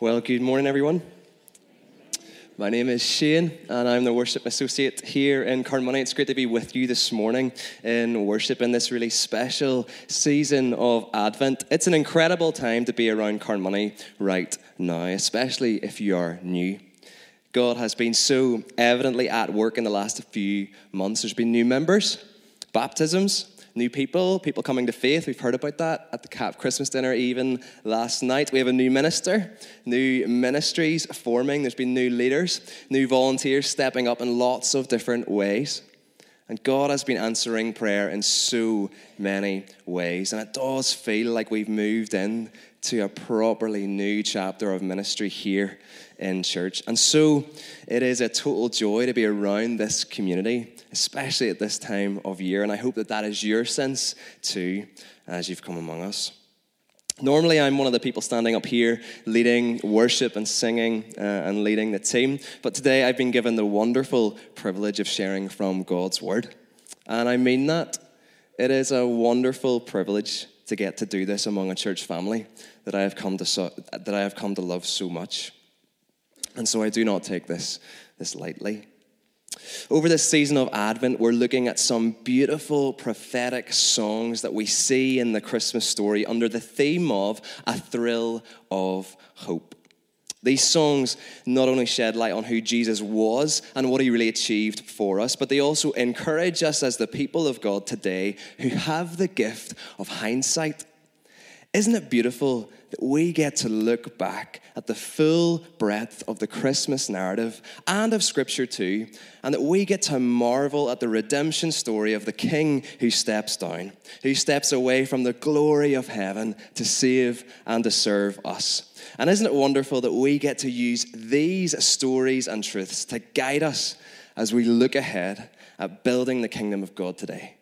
Well, good morning, everyone. My name is Shane, and I'm the worship associate here in Carnmoney. It's great to be with you this morning in worship in this really special season of Advent. It's an incredible time to be around Carnmoney right now, especially if you are new. God has been so evidently at work in the last few months. There's been new members, baptisms, new people, people coming to faith. We've heard about that at the CAP Christmas dinner even last night. We have a new minister, new ministries forming. There's been new leaders, new volunteers stepping up in lots of different ways. And God has been answering prayer in so many ways. And it does feel like we've moved in to a properly new chapter of ministry here in church. And so it is a total joy to be around this community, especially at this time of year. And I hope that that is your sense too as you've come among us. Normally, I'm one of the people standing up here leading worship and singing uh, and leading the team. But today, I've been given the wonderful privilege of sharing from God's Word. And I mean that. It is a wonderful privilege to get to do this among a church family that I have come to, so, that I have come to love so much. And so I do not take this, this lightly. Over this season of Advent, we're looking at some beautiful prophetic songs that we see in the Christmas story under the theme of a thrill of hope. These songs not only shed light on who Jesus was and what he really achieved for us, but they also encourage us as the people of God today who have the gift of hindsight. Isn't it beautiful that we get to look back at the full breadth of the Christmas narrative and of Scripture too, and that we get to marvel at the redemption story of the King who steps down, who steps away from the glory of heaven to save and to serve us. And isn't it wonderful that we get to use these stories and truths to guide us as we look ahead at building the kingdom of God today?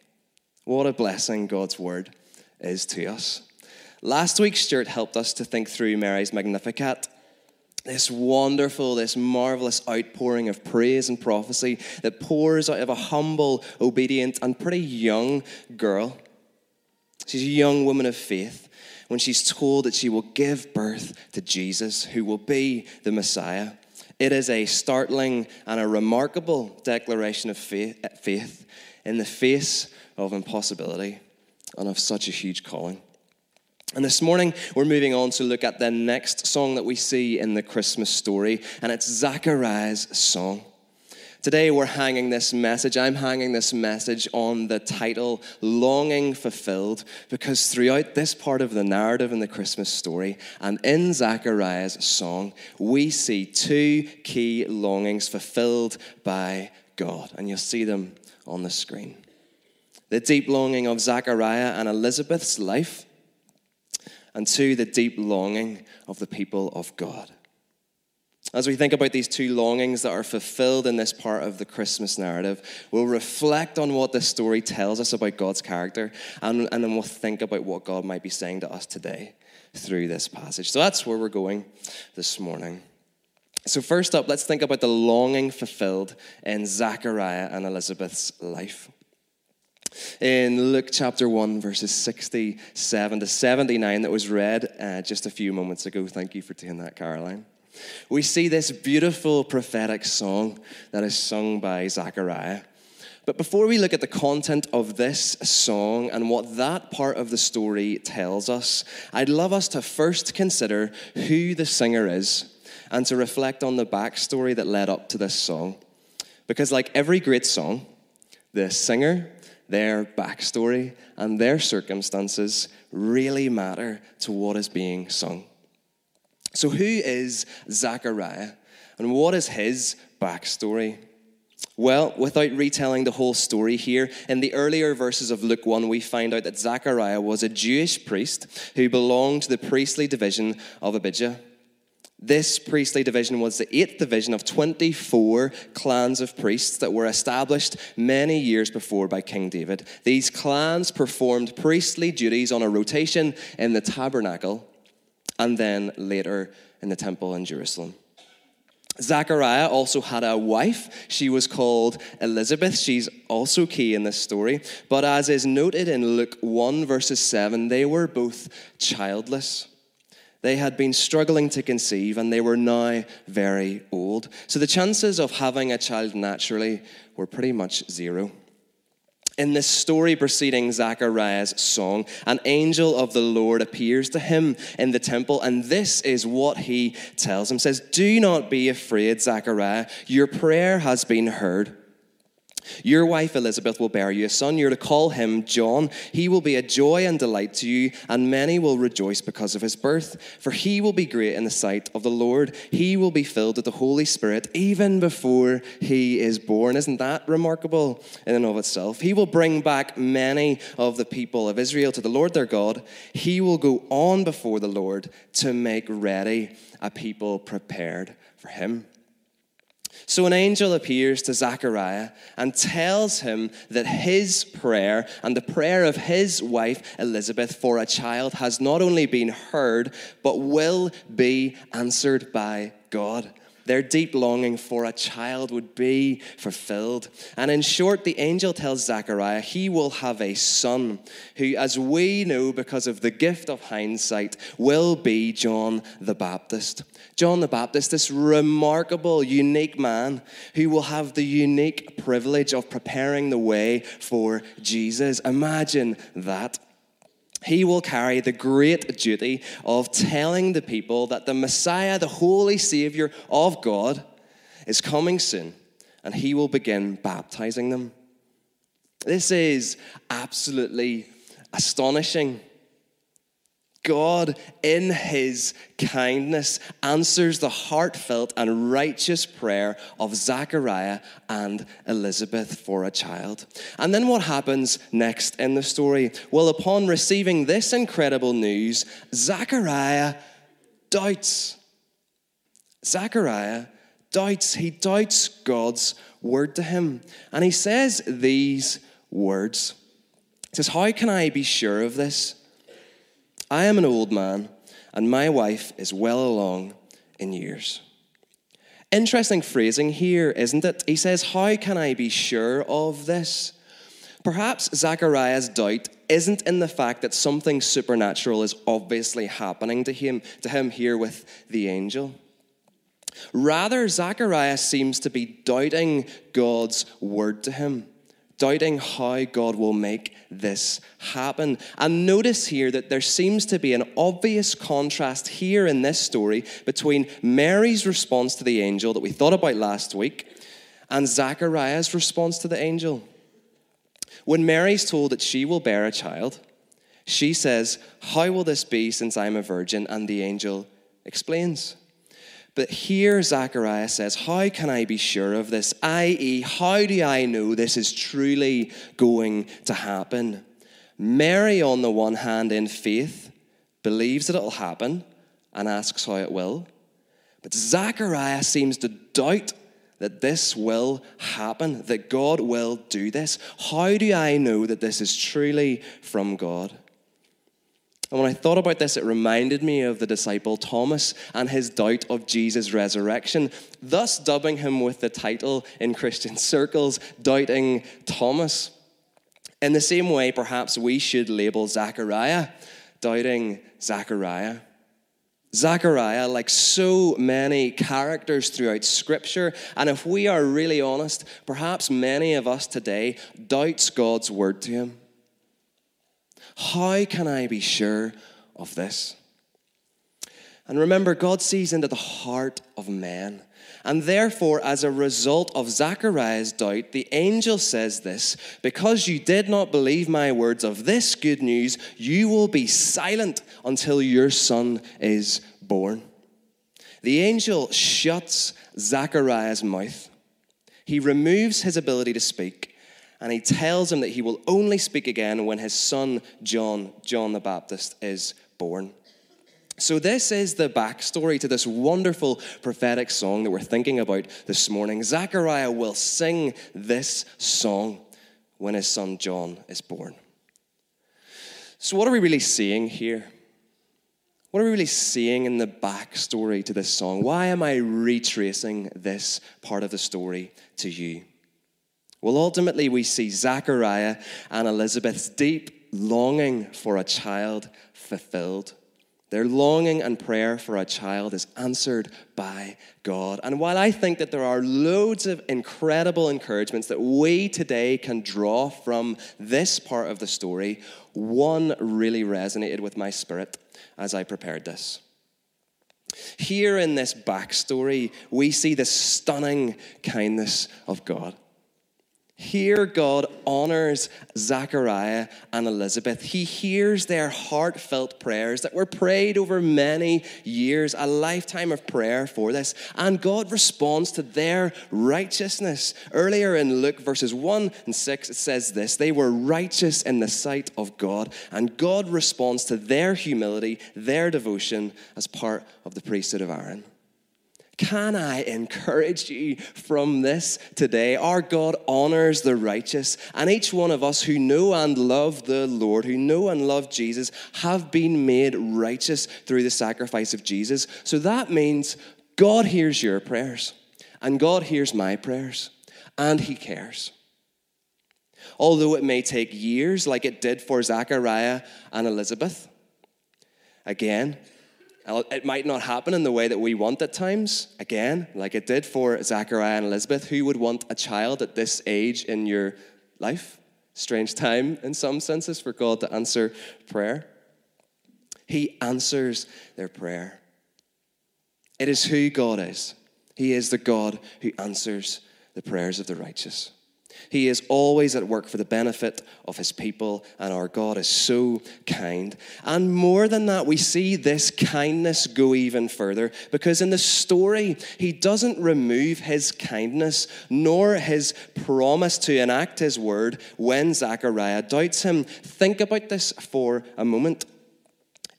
What a blessing God's word is to us. Last week, Stuart helped us to think through Mary's Magnificat. This wonderful, this marvelous outpouring of praise and prophecy that pours out of a humble, obedient, and pretty young girl. She's a young woman of faith when she's told that she will give birth to Jesus, who will be the Messiah. It is a startling and a remarkable declaration of faith in the face of impossibility and of such a huge calling. And this morning, we're moving on to look at the next song that we see in the Christmas story, and it's Zachariah's song. Today, we're hanging this message. I'm hanging this message on the title Longing Fulfilled, because throughout this part of the narrative in the Christmas story and in Zachariah's song, we see two key longings fulfilled by God. And you'll see them on the screen. The deep longing of Zachariah and Elizabeth's life and two, the deep longing of the people of God. As we think about these two longings that are fulfilled in this part of the Christmas narrative, we'll reflect on what this story tells us about God's character, and, and then we'll think about what God might be saying to us today through this passage. So that's where we're going this morning. So, first up, let's think about the longing fulfilled in Zachariah and Elizabeth's life in Luke chapter 1, verses 67 to 79, that was read uh, just a few moments ago. Thank you for doing that, Caroline. We see this beautiful prophetic song that is sung by Zachariah. But before we look at the content of this song and what that part of the story tells us, I'd love us to first consider who the singer is and to reflect on the backstory that led up to this song. Because, like every great song, the singer their backstory and their circumstances really matter to what is being sung. So, who is Zachariah and what is his backstory? Well, without retelling the whole story here, in the earlier verses of Luke 1, we find out that Zachariah was a Jewish priest who belonged to the priestly division of Abijah. This priestly division was the eighth division of 24 clans of priests that were established many years before by King David. These clans performed priestly duties on a rotation in the tabernacle and then later in the temple in Jerusalem. Zachariah also had a wife. She was called Elizabeth. She's also key in this story. But as is noted in Luke 1, verses 7, they were both childless. They had been struggling to conceive and they were now very old. So the chances of having a child naturally were pretty much zero. In this story preceding Zachariah's song, an angel of the Lord appears to him in the temple, and this is what he tells him. Says, Do not be afraid, Zachariah. Your prayer has been heard. Your wife Elizabeth will bear you a son. You're to call him John. He will be a joy and delight to you, and many will rejoice because of his birth. For he will be great in the sight of the Lord. He will be filled with the Holy Spirit even before he is born. Isn't that remarkable in and of itself? He will bring back many of the people of Israel to the Lord their God. He will go on before the Lord to make ready a people prepared for him. So an angel appears to Zechariah and tells him that his prayer and the prayer of his wife Elizabeth for a child has not only been heard, but will be answered by God. Their deep longing for a child would be fulfilled. And in short, the angel tells Zechariah he will have a son who, as we know because of the gift of hindsight, will be John the Baptist. John the Baptist, this remarkable, unique man who will have the unique privilege of preparing the way for Jesus. Imagine that he will carry the great duty of telling the people that the Messiah, the holy Savior of God, is coming soon, and he will begin baptizing them. This is absolutely astonishing. God, in his kindness, answers the heartfelt and righteous prayer of Zachariah and Elizabeth for a child. And then what happens next in the story? Well, upon receiving this incredible news, Zachariah doubts. Zachariah doubts. He doubts God's word to him. And he says these words. He says, How can I be sure of this? I am an old man, and my wife is well along in years. Interesting phrasing here, isn't it? He says, How can I be sure of this? Perhaps Zachariah's doubt isn't in the fact that something supernatural is obviously happening to him, to him here with the angel. Rather, Zachariah seems to be doubting God's word to him doubting how God will make this happen. And notice here that there seems to be an obvious contrast here in this story between Mary's response to the angel that we thought about last week and Zachariah's response to the angel. When Mary's told that she will bear a child, she says, How will this be since I'm a virgin? And the angel explains. But here Zechariah says, How can I be sure of this? I.e., how do I know this is truly going to happen? Mary, on the one hand, in faith, believes that it'll happen and asks how it will. But Zechariah seems to doubt that this will happen, that God will do this. How do I know that this is truly from God? And when I thought about this, it reminded me of the disciple Thomas and his doubt of Jesus' resurrection, thus dubbing him with the title in Christian circles, Doubting Thomas. In the same way, perhaps we should label Zachariah, Doubting Zachariah. Zachariah, like so many characters throughout Scripture, and if we are really honest, perhaps many of us today doubts God's word to him. How can I be sure of this? And remember, God sees into the heart of man. And therefore, as a result of Zachariah's doubt, the angel says this Because you did not believe my words of this good news, you will be silent until your son is born. The angel shuts Zachariah's mouth. He removes his ability to speak and he tells him that he will only speak again when his son John, John the Baptist, is born. So, this is the backstory to this wonderful prophetic song that we're thinking about this morning. Zechariah will sing this song when his son John is born. So, what are we really seeing here? What are we really seeing in the backstory to this song? Why am I retracing this part of the story to you? Well, ultimately, we see Zachariah and Elizabeth's deep longing for a child fulfilled. Their longing and prayer for a child is answered by God. And while I think that there are loads of incredible encouragements that we today can draw from this part of the story, one really resonated with my spirit as I prepared this. Here in this backstory, we see the stunning kindness of God. Here, God honors Zachariah and Elizabeth. He hears their heartfelt prayers that were prayed over many years, a lifetime of prayer for this. And God responds to their righteousness. Earlier in Luke verses 1 and 6, it says this They were righteous in the sight of God. And God responds to their humility, their devotion, as part of the priesthood of Aaron. Can I encourage you from this today? Our God honors the righteous, and each one of us who know and love the Lord, who know and love Jesus, have been made righteous through the sacrifice of Jesus. So that means God hears your prayers, and God hears my prayers, and He cares. Although it may take years, like it did for Zachariah and Elizabeth, again, it might not happen in the way that we want at times, again, like it did for Zachariah and Elizabeth. Who would want a child at this age in your life? Strange time in some senses for God to answer prayer. He answers their prayer. It is who God is. He is the God who answers the prayers of the righteous. He is always at work for the benefit of his people, and our God is so kind. And more than that, we see this kindness go even further because in the story, he doesn't remove his kindness nor his promise to enact his word when Zechariah doubts him. Think about this for a moment.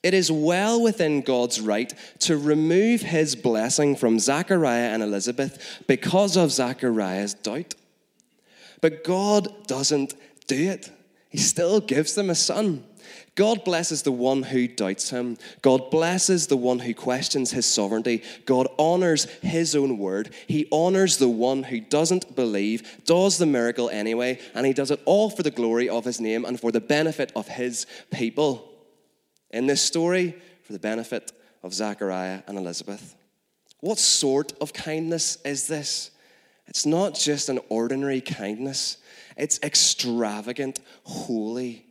It is well within God's right to remove his blessing from Zachariah and Elizabeth because of Zachariah's doubt. But God doesn't do it. He still gives them a son. God blesses the one who doubts him. God blesses the one who questions his sovereignty. God honors his own word. He honors the one who doesn't believe, does the miracle anyway, and he does it all for the glory of his name and for the benefit of his people. In this story, for the benefit of Zachariah and Elizabeth. What sort of kindness is this? It's not just an ordinary kindness, it's extravagant, holy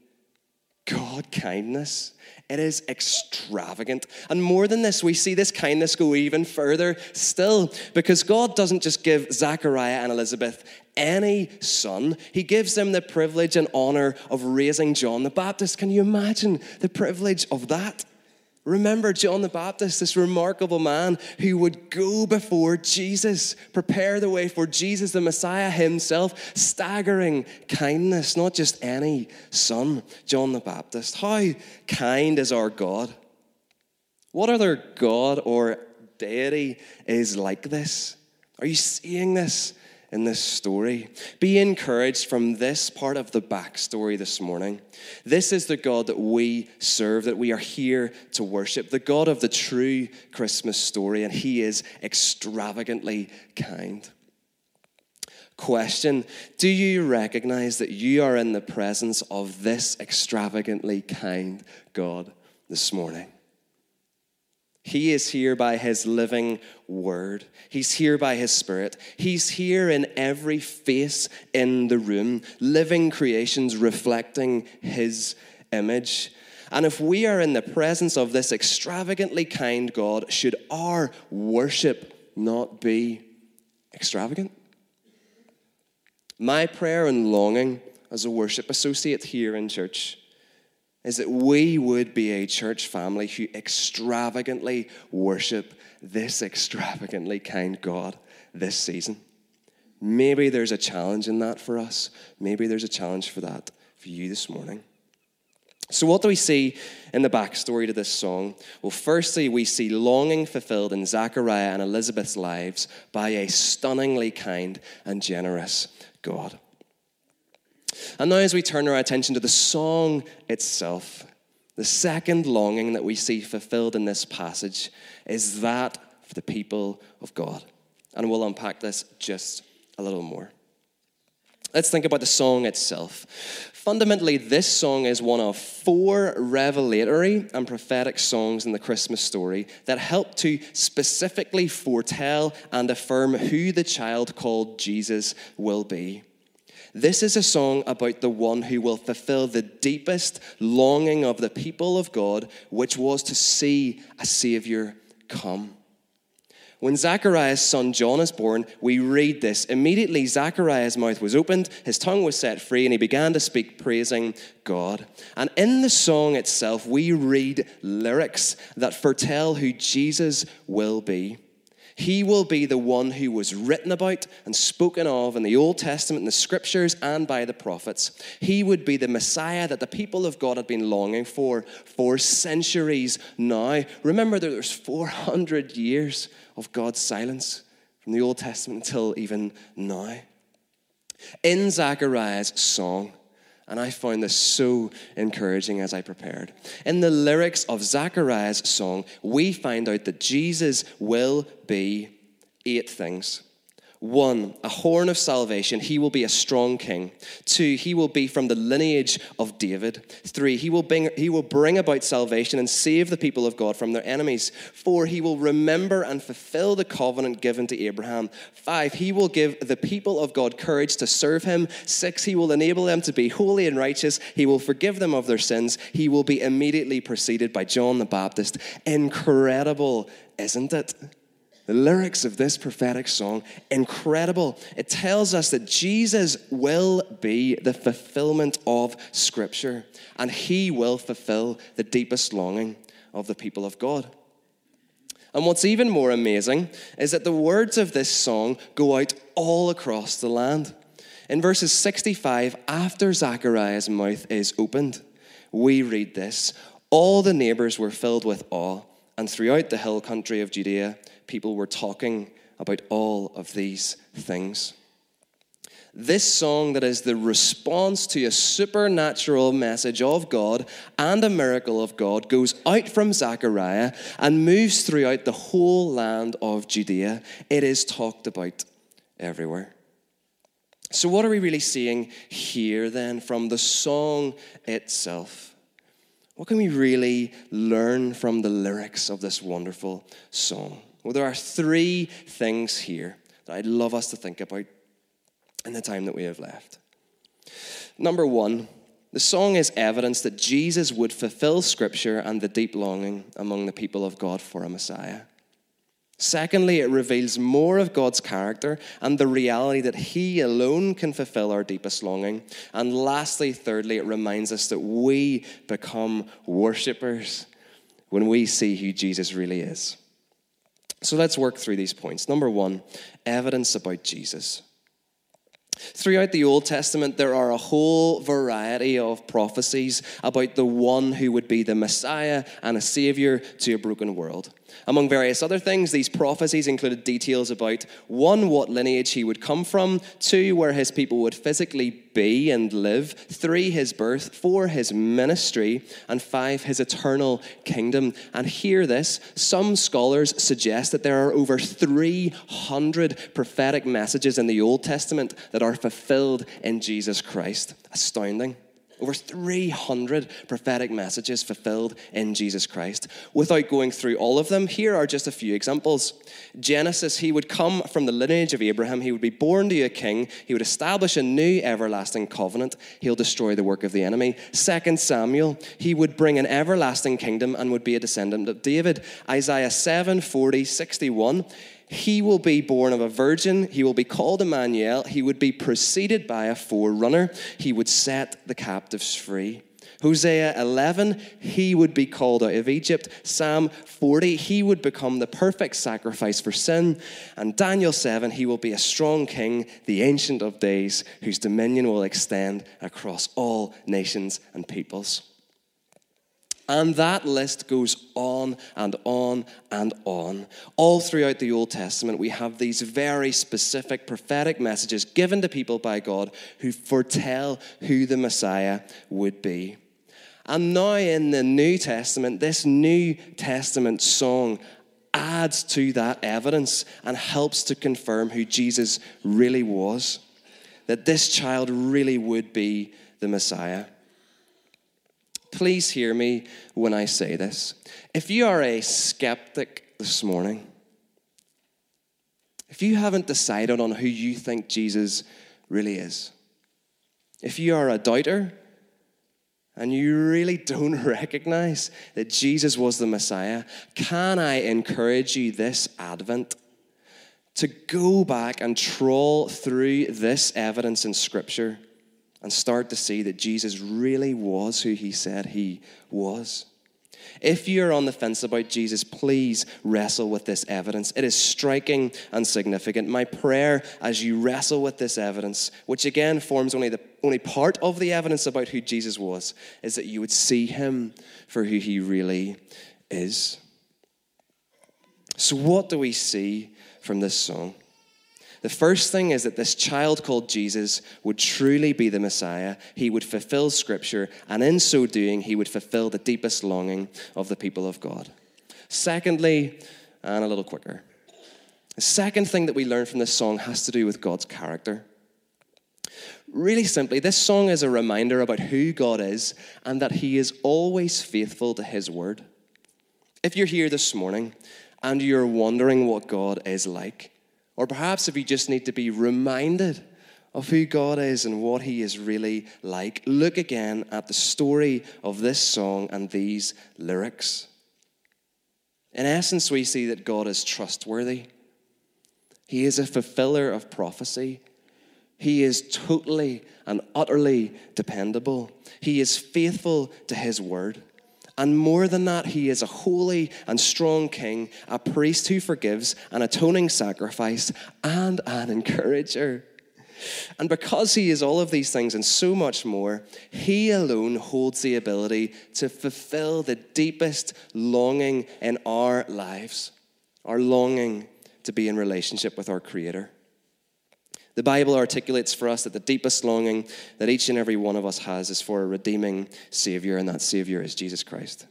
God kindness. It is extravagant. And more than this, we see this kindness go even further still, because God doesn't just give Zachariah and Elizabeth any son, He gives them the privilege and honor of raising John the Baptist. Can you imagine the privilege of that? Remember John the Baptist, this remarkable man who would go before Jesus, prepare the way for Jesus, the Messiah himself. Staggering kindness, not just any son, John the Baptist. How kind is our God? What other God or deity is like this? Are you seeing this? In this story. Be encouraged from this part of the backstory this morning. This is the God that we serve, that we are here to worship, the God of the true Christmas story, and He is extravagantly kind. Question Do you recognize that you are in the presence of this extravagantly kind God this morning? He is here by his living word. He's here by his spirit. He's here in every face in the room, living creations reflecting his image. And if we are in the presence of this extravagantly kind God, should our worship not be extravagant? My prayer and longing as a worship associate here in church is that we would be a church family who extravagantly worship this extravagantly kind God this season. Maybe there's a challenge in that for us. Maybe there's a challenge for that for you this morning. So, what do we see in the backstory to this song? Well, firstly, we see longing fulfilled in Zachariah and Elizabeth's lives by a stunningly kind and generous God. And now, as we turn our attention to the song itself, the second longing that we see fulfilled in this passage is that for the people of God. And we'll unpack this just a little more. Let's think about the song itself. Fundamentally, this song is one of four revelatory and prophetic songs in the Christmas story that help to specifically foretell and affirm who the child called Jesus will be. This is a song about the one who will fulfill the deepest longing of the people of God, which was to see a Savior come. When Zachariah's son John is born, we read this. Immediately, Zachariah's mouth was opened, his tongue was set free, and he began to speak, praising God. And in the song itself, we read lyrics that foretell who Jesus will be. He will be the one who was written about and spoken of in the Old Testament, in the scriptures, and by the prophets. He would be the Messiah that the people of God had been longing for for centuries now. Remember that there's 400 years of God's silence from the Old Testament until even now. In Zechariah's song, and I found this so encouraging as I prepared. In the lyrics of Zachariah's song, we find out that Jesus will be eight things. One, a horn of salvation. He will be a strong king. Two, he will be from the lineage of David. Three, he will, bring, he will bring about salvation and save the people of God from their enemies. Four, he will remember and fulfill the covenant given to Abraham. Five, he will give the people of God courage to serve him. Six, he will enable them to be holy and righteous. He will forgive them of their sins. He will be immediately preceded by John the Baptist. Incredible, isn't it? The lyrics of this prophetic song, incredible. It tells us that Jesus will be the fulfillment of Scripture, and He will fulfill the deepest longing of the people of God. And what's even more amazing is that the words of this song go out all across the land. In verses 65, after Zachariah's mouth is opened, we read this All the neighbors were filled with awe, and throughout the hill country of Judea, people were talking about all of these things. This song, that is the response to a supernatural message of God and a miracle of God, goes out from Zechariah and moves throughout the whole land of Judea. It is talked about everywhere. So, what are we really seeing here then from the song itself? What can we really learn from the lyrics of this wonderful song? Well, there are three things here that I'd love us to think about in the time that we have left. Number one, the song is evidence that Jesus would fulfill Scripture and the deep longing among the people of God for a Messiah. Secondly, it reveals more of God's character and the reality that He alone can fulfill our deepest longing. And lastly, thirdly, it reminds us that we become worshippers when we see who Jesus really is. So let's work through these points. Number one, evidence about Jesus. Throughout the Old Testament, there are a whole variety of prophecies about the one who would be the Messiah and a Savior to a broken world. Among various other things, these prophecies included details about one, what lineage he would come from, two, where his people would physically be and live, three, his birth, four, his ministry, and five, his eternal kingdom. And hear this some scholars suggest that there are over 300 prophetic messages in the Old Testament that are fulfilled in Jesus Christ. Astounding. Over 300 prophetic messages fulfilled in Jesus Christ. Without going through all of them, here are just a few examples. Genesis, he would come from the lineage of Abraham. He would be born to a king. He would establish a new everlasting covenant. He'll destroy the work of the enemy. Second Samuel, he would bring an everlasting kingdom and would be a descendant of David. Isaiah 7 40, 61. He will be born of a virgin. He will be called Emmanuel. He would be preceded by a forerunner. He would set the captives free. Hosea 11, he would be called out of Egypt. Psalm 40, he would become the perfect sacrifice for sin. And Daniel 7, he will be a strong king, the ancient of days, whose dominion will extend across all nations and peoples. And that list goes on and on and on. All throughout the Old Testament, we have these very specific prophetic messages given to people by God who foretell who the Messiah would be. And now in the New Testament, this New Testament song adds to that evidence and helps to confirm who Jesus really was. that this child really would be the Messiah. Please hear me when I say this. If you are a skeptic this morning, if you haven't decided on who you think Jesus really is, if you are a doubter and you really don't recognize that Jesus was the Messiah, can I encourage you this Advent to go back and trawl through this evidence in Scripture and start to see that Jesus really was who he said he was? If you're on the fence about Jesus, please wrestle with this evidence. It is striking and significant. My prayer as you wrestle with this evidence, which again forms only the only part of the evidence about who Jesus was, is that you would see him for who he really is. So, what do we see from this song? The first thing is that this child called Jesus would truly be the Messiah. He would fulfill Scripture, and in so doing, he would fulfill the deepest longing of the people of God. Secondly, and a little quicker, the second thing that we learn from this song has to do with God's character. Really simply, this song is a reminder about who God is and that He is always faithful to His word. If you're here this morning and you're wondering what God is like, or perhaps if you just need to be reminded of who God is and what He is really like, look again at the story of this song and these lyrics. In essence, we see that God is trustworthy. He is a fulfiller of prophecy. He is totally and utterly dependable. He is faithful to His word. And more than that, he is a holy and strong king, a priest who forgives, an atoning sacrifice, and an encourager. And because he is all of these things and so much more, he alone holds the ability to fulfill the deepest longing in our lives our longing to be in relationship with our Creator. The Bible articulates for us that the deepest longing that each and every one of us has is for a redeeming Savior, and that Savior is Jesus Christ.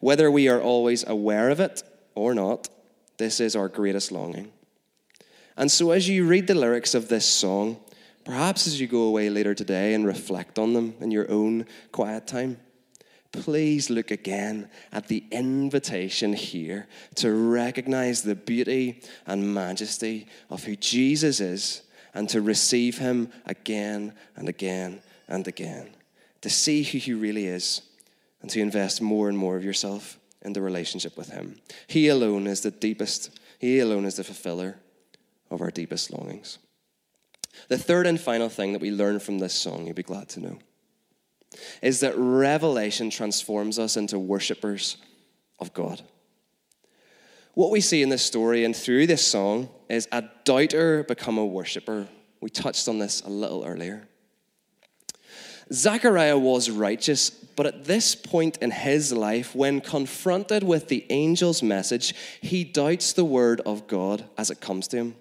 Whether we are always aware of it or not, this is our greatest longing. And so, as you read the lyrics of this song, perhaps as you go away later today and reflect on them in your own quiet time, please look again at the invitation here to recognize the beauty and majesty of who Jesus is and to receive him again and again and again, to see who he really is and to invest more and more of yourself in the relationship with him. He alone is the deepest, he alone is the fulfiller of our deepest longings. The third and final thing that we learn from this song, you'll be glad to know is that revelation transforms us into worshippers of God. What we see in this story and through this song is a doubter become a worshiper. We touched on this a little earlier. Zechariah was righteous, but at this point in his life, when confronted with the angel's message, he doubts the word of God as it comes to him.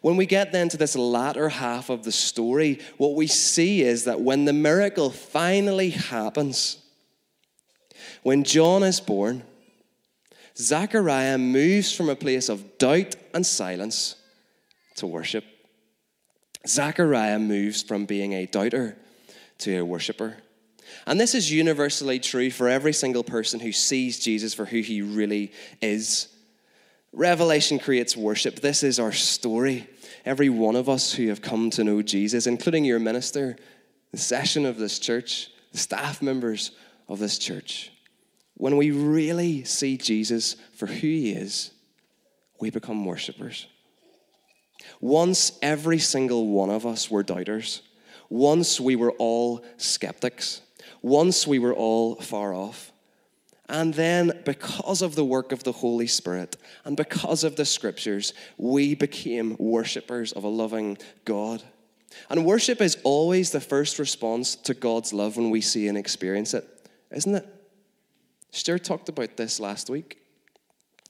When we get then to this latter half of the story, what we see is that when the miracle finally happens, when John is born, Zechariah moves from a place of doubt and silence to worship. Zechariah moves from being a doubter to a worshiper. And this is universally true for every single person who sees Jesus for who he really is. Revelation creates worship. This is our story. Every one of us who have come to know Jesus, including your minister, the session of this church, the staff members of this church, when we really see Jesus for who he is, we become worshippers. Once every single one of us were doubters. Once we were all skeptics. Once we were all far off. And then, because of the work of the Holy Spirit and because of the scriptures, we became worshippers of a loving God. And worship is always the first response to God's love when we see and experience it, isn't it? Stuart talked about this last week.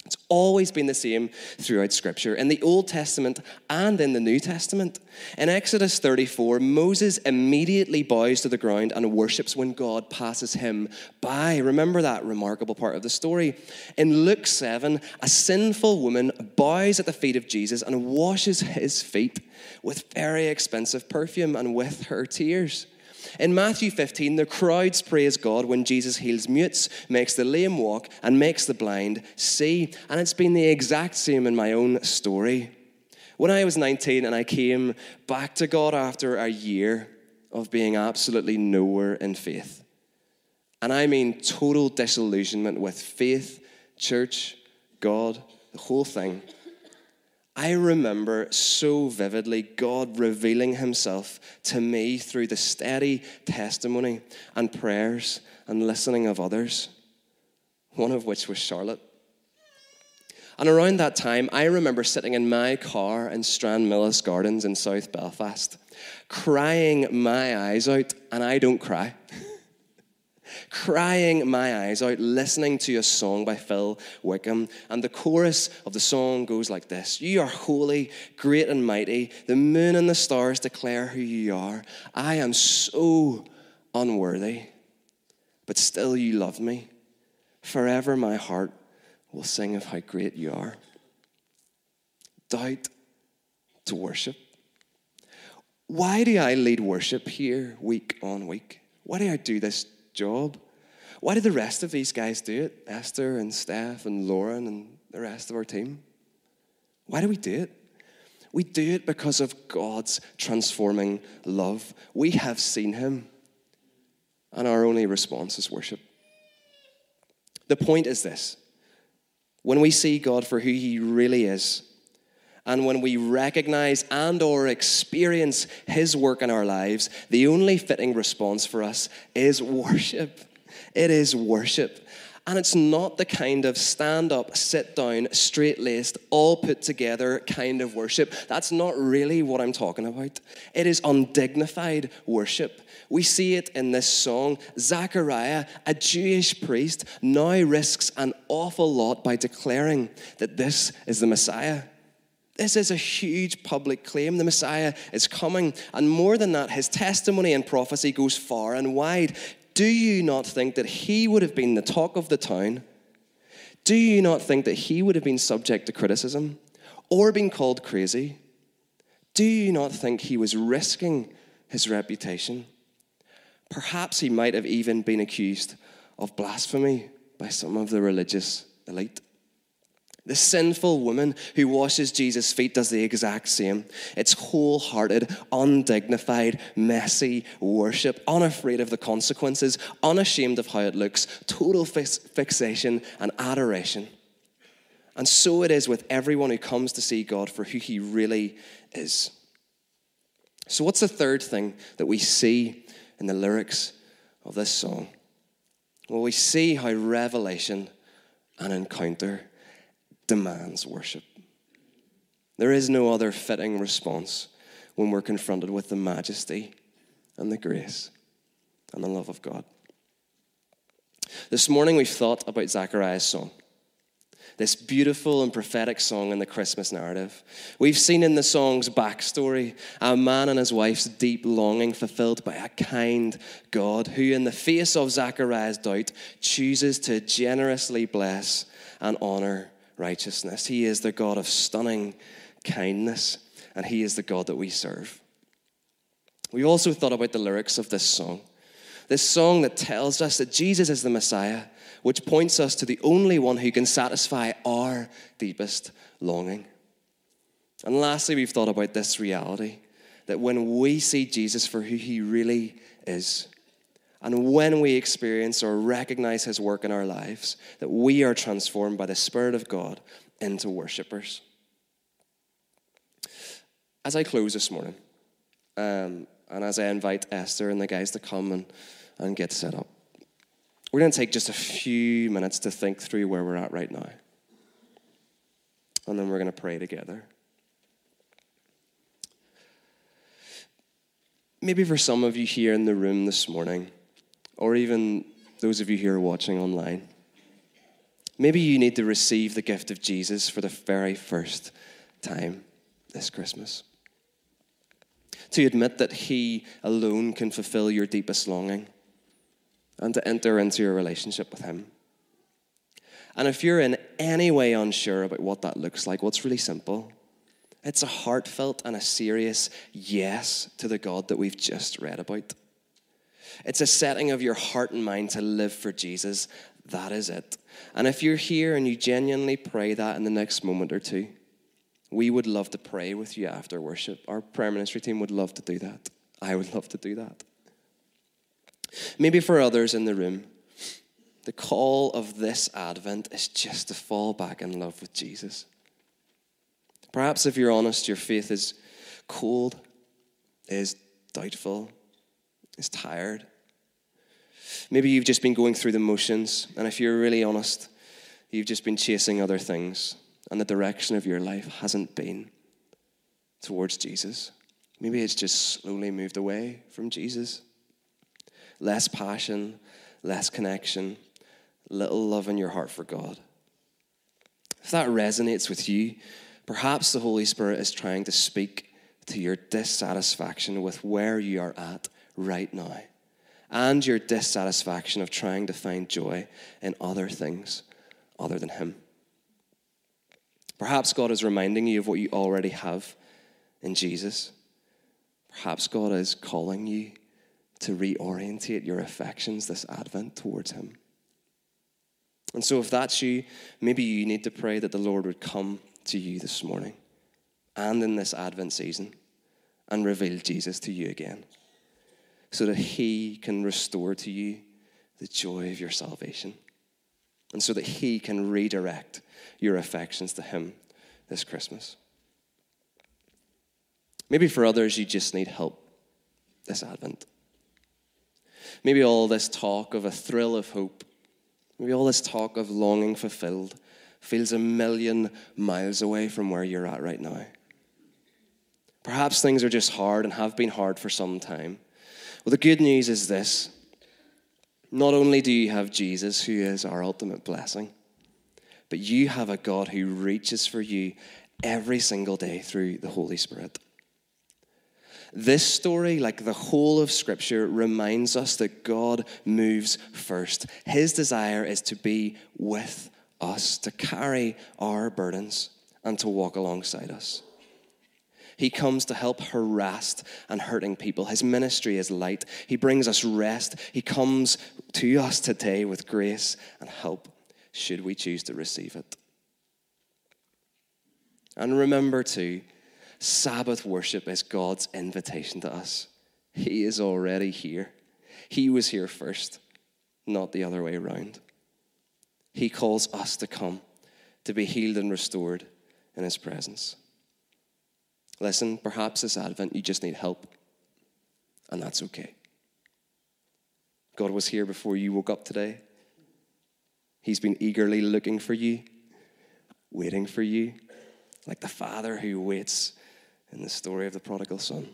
It's always been the same throughout Scripture, in the Old Testament and in the New Testament. In Exodus 34, Moses immediately bows to the ground and worships when God passes him by. Remember that remarkable part of the story. In Luke 7, a sinful woman bows at the feet of Jesus and washes his feet with very expensive perfume and with her tears. In Matthew 15, the crowds praise God when Jesus heals mutes, makes the lame walk, and makes the blind see. And it's been the exact same in my own story. When I was 19 and I came back to God after a year of being absolutely nowhere in faith, and I mean total disillusionment with faith, church, God, the whole thing. I remember so vividly God revealing himself to me through the steady testimony and prayers and listening of others, one of which was Charlotte. And around that time, I remember sitting in my car in Stranmillis Gardens in South Belfast, crying my eyes out, and I don't cry. crying my eyes out, listening to a song by Phil Wickham. And the chorus of the song goes like this You are holy, great, and mighty. The moon and the stars declare who you are. I am so unworthy, but still you love me. Forever my heart will sing of how great you are. Doubt to worship. Why do I lead worship here week on week? Why do I do this job. Why did the rest of these guys do it? Esther and Steph and Lauren and the rest of our team? Why do we do it? We do it because of God's transforming love. We have seen Him, and our only response is worship. The point is this when we see God for who He really is, and when we recognize and or experience his work in our lives the only fitting response for us is worship it is worship and it's not the kind of stand up, sit down, straight laced, all put together kind of worship. That's not really what I'm talking about. It is undignified worship. We see it in this song. Zachariah, a Jewish priest, now risks an awful lot by declaring that this is the Messiah. This is a huge public claim. The Messiah is coming. And more than that, his testimony and prophecy goes far and wide. Do you not think that he would have been the talk of the town? Do you not think that he would have been subject to criticism or been called crazy? Do you not think he was risking his reputation? Perhaps he might have even been accused of blasphemy by some of the religious elite. The sinful woman who washes Jesus' feet does the exact same. It's wholehearted, undignified, messy worship, unafraid of the consequences, unashamed of how it looks, total fix- fixation and adoration. And so it is with everyone who comes to see God for who he really is. So, what's the third thing that we see in the lyrics of this song? Well, we see how revelation and encounter demands worship. There is no other fitting response when we're confronted with the majesty and the grace and the love of God. This morning we've thought about Zachariah's song, this beautiful and prophetic song in the Christmas narrative. We've seen in the song's backstory a man and his wife's deep longing fulfilled by a kind God who, in the face of Zachariah's doubt, chooses to generously bless and honor righteousness. He is the God of stunning kindness, and He is the God that we serve. We also thought about the lyrics of this song. This song that tells us that Jesus is the Messiah, which points us to the only one who can satisfy our deepest longing. And lastly, we've thought about this reality that when we see Jesus for who he really is, and when we experience or recognize His work in our lives, that we are transformed by the Spirit of God into worshippers. As I close this morning, um, and as I invite Esther and the guys to come and, and get set up, we're going to take just a few minutes to think through where we're at right now. And then we're going to pray together. Maybe for some of you here in the room this morning, or even those of you here watching online, Maybe you need to receive the gift of Jesus for the very first time this Christmas. To admit that He alone can fulfill your deepest longing and to enter into your relationship with Him. And if you're in any way unsure about what that looks like, it's really simple. It's a heartfelt and a serious yes to the God that we've just read about. It's a setting of your heart and mind to live for Jesus. That is it. And if you're here and you genuinely pray that in the next moment or two, we would love to pray with you after worship. Our prayer ministry team would love to do that. I would love to do that. Maybe for others in the room, the call of this Advent is just to fall back in love with Jesus. Perhaps if you're honest, your faith is cold, is doubtful, is tired. Maybe you've just been going through the motions, and if you're really honest, you've just been chasing other things and the direction of your life hasn't been towards Jesus. Maybe it's just slowly moved away from Jesus. Less passion, less connection, little love in your heart for God. If that resonates with you, perhaps the Holy Spirit is trying to speak to your dissatisfaction with where you are at right now and your dissatisfaction of trying to find joy in other things other than Him. Perhaps God is reminding you of what you already have in Jesus. Perhaps God is calling you to reorientate your affections this Advent towards Him. And so, if that's you, maybe you need to pray that the Lord would come to you this morning and in this Advent season and reveal Jesus to you again so that He can restore to you the joy of your salvation and so that He can redirect your affections to Him this Christmas. Maybe for others, you just need help this Advent. Maybe all this talk of a thrill of hope, maybe all this talk of longing fulfilled feels a million miles away from where you're at right now. Perhaps things are just hard and have been hard for some time. Well, the good news is this not only do you have Jesus, who is our ultimate blessing, but you have a God who reaches for you every single day through the Holy Spirit. This story, like the whole of Scripture, reminds us that God moves first. His desire is to be with us, to carry our burdens, and to walk alongside us. He comes to help harassed and hurting people. His ministry is light. He brings us rest. He comes to us today with grace and help should we choose to receive it. And remember, too, Sabbath worship is God's invitation to us. He is already here. He was here first, not the other way around. He calls us to come, to be healed and restored in His presence. Listen, perhaps this Advent you just need help, and that's okay. God was here before you woke up today. He's been eagerly looking for you, waiting for you, like the father who waits in the story of the prodigal son.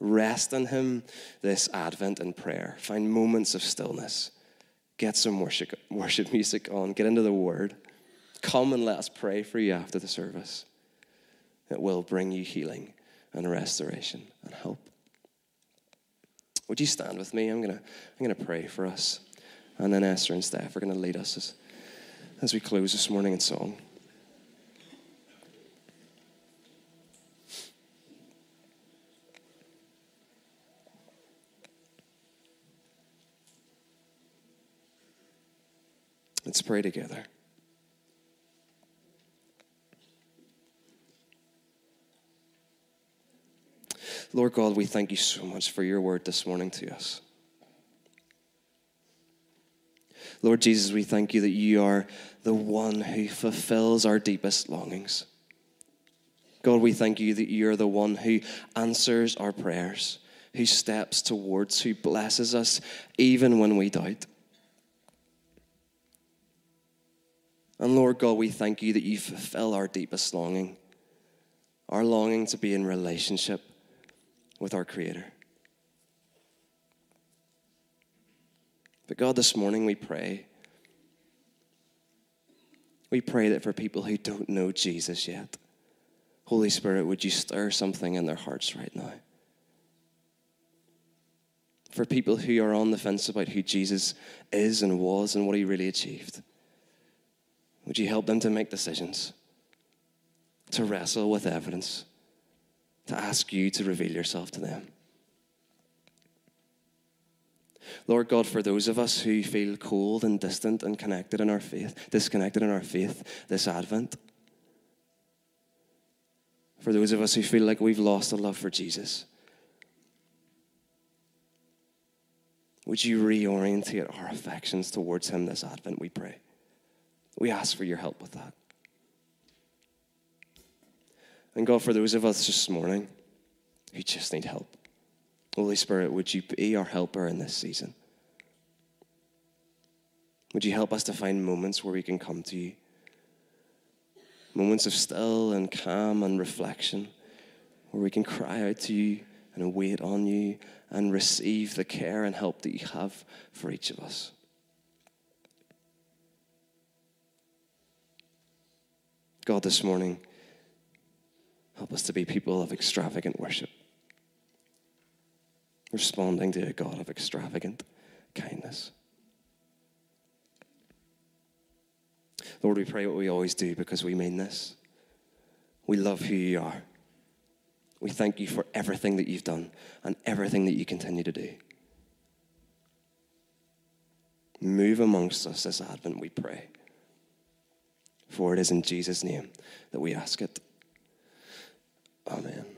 Rest in Him this Advent in prayer. Find moments of stillness. Get some worship, worship music on. Get into the Word. Come and let us pray for you after the service. It will bring you healing and restoration and hope. Would you stand with me? I'm going to I'm to pray for us. And then Esther and Steph are going to lead us as, as we close this morning in song. Let's pray together. Lord God, we thank you so much for your word this morning to us. Lord Jesus, we thank you that you are the one who fulfills our deepest longings. God, we thank you that you're the one who answers our prayers, who steps towards, who blesses us even when we doubt. And Lord God, we thank you that you fulfill our deepest longing, our longing to be in relationship with our Creator. But God, this morning we pray We pray that for people who don't know Jesus yet, Holy Spirit, would you stir something in their hearts right now? For people who are on the fence about who Jesus is and was and what he really achieved, would you help them to make decisions, to wrestle with evidence, to ask you to reveal yourself to them? Lord God, for those of us who feel cold and distant and connected in our faith, disconnected in our faith this Advent, for those of us who feel like we've lost a love for Jesus, would you reorientate our affections towards Him this Advent, we pray? We ask for your help with that. And God, for those of us this morning who just need help, Holy Spirit, would you be our helper in this season? Would you help us to find moments where we can come to you? Moments of still and calm and reflection, where we can cry out to you and wait on you and receive the care and help that you have for each of us. God, this morning, help us to be people of extravagant worship responding to a God of extravagant kindness. Lord, we pray what we always do because we mean this. We love who you are. We thank you for everything that you've done and everything that you continue to do. Move amongst us this Advent, we pray. For it is in Jesus' name that we ask it. Amen.